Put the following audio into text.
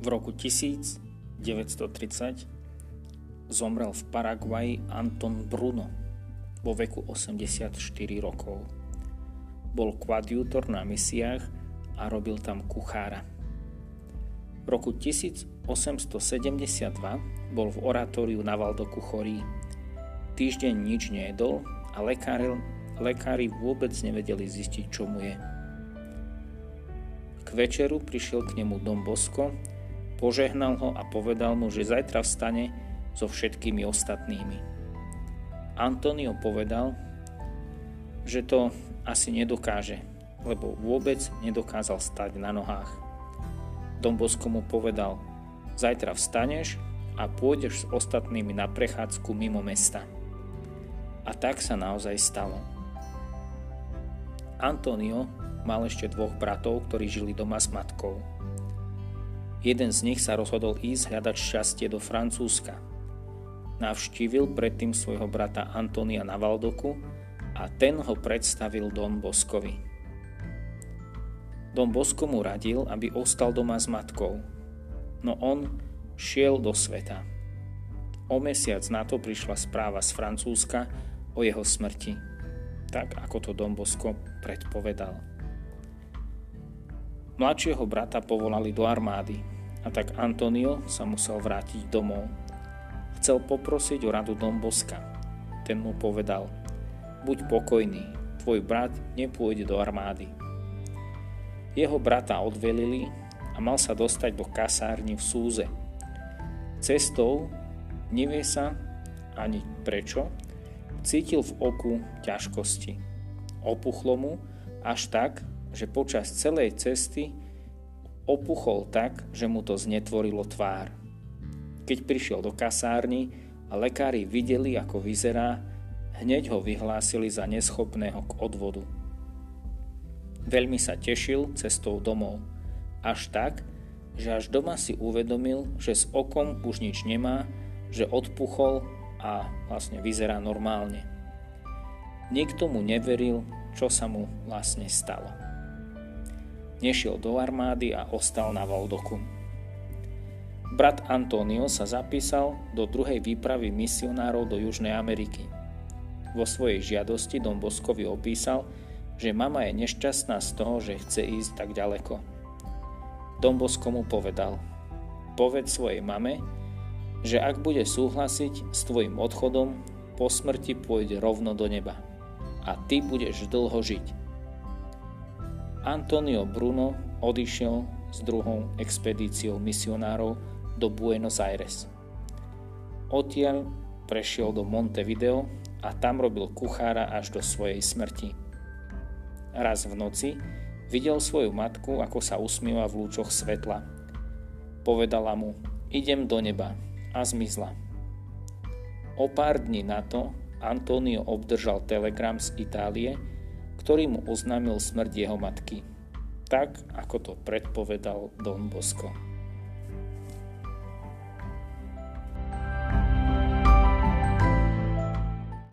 V roku 1930 zomrel v Paraguaji Anton Bruno vo veku 84 rokov. Bol kvadjútor na misiách a robil tam kuchára. V roku 1872 bol v oratóriu na Valdoku chorý. Týždeň nič nejedol a lekári, lekári vôbec nevedeli zistiť, čo mu je. K večeru prišiel k nemu Dom Bosko Požehnal ho a povedal mu, že zajtra vstane so všetkými ostatnými. Antonio povedal, že to asi nedokáže, lebo vôbec nedokázal stať na nohách. Dombosko mu povedal, zajtra vstaneš a pôjdeš s ostatnými na prechádzku mimo mesta. A tak sa naozaj stalo. Antonio mal ešte dvoch bratov, ktorí žili doma s matkou. Jeden z nich sa rozhodol ísť hľadať šťastie do Francúzska. Navštívil predtým svojho brata Antonia na Valdoku a ten ho predstavil Don Boskovi. Don Bosko mu radil, aby ostal doma s matkou, no on šiel do sveta. O mesiac na to prišla správa z Francúzska o jeho smrti, tak ako to Don Bosko predpovedal. Mladšieho brata povolali do armády a tak Antonio sa musel vrátiť domov. Chcel poprosiť o radu Boska. Ten mu povedal, buď pokojný, tvoj brat nepôjde do armády. Jeho brata odvelili a mal sa dostať do kasárny v Súze. Cestou, nevie sa ani prečo, cítil v oku ťažkosti. Opuchlo mu až tak, že počas celej cesty opuchol tak, že mu to znetvorilo tvár. Keď prišiel do kasárny a lekári videli, ako vyzerá, hneď ho vyhlásili za neschopného k odvodu. Veľmi sa tešil cestou domov. Až tak, že až doma si uvedomil, že s okom už nič nemá, že odpuchol a vlastne vyzerá normálne. Nikto mu neveril, čo sa mu vlastne stalo nešiel do armády a ostal na Valdoku. Brat Antonio sa zapísal do druhej výpravy misionárov do Južnej Ameriky. Vo svojej žiadosti Don Boskovi opísal, že mama je nešťastná z toho, že chce ísť tak ďaleko. Don Bosko mu povedal, povedz svojej mame, že ak bude súhlasiť s tvojim odchodom, po smrti pôjde rovno do neba a ty budeš dlho žiť. Antonio Bruno odišiel s druhou expedíciou misionárov do Buenos Aires. Odtiaľ prešiel do Montevideo a tam robil kuchára až do svojej smrti. Raz v noci videl svoju matku, ako sa usmieva v lúčoch svetla. Povedala mu, idem do neba a zmizla. O pár dní na to Antonio obdržal telegram z Itálie, ktorý mu oznámil smrť jeho matky, tak ako to predpovedal Don Bosco.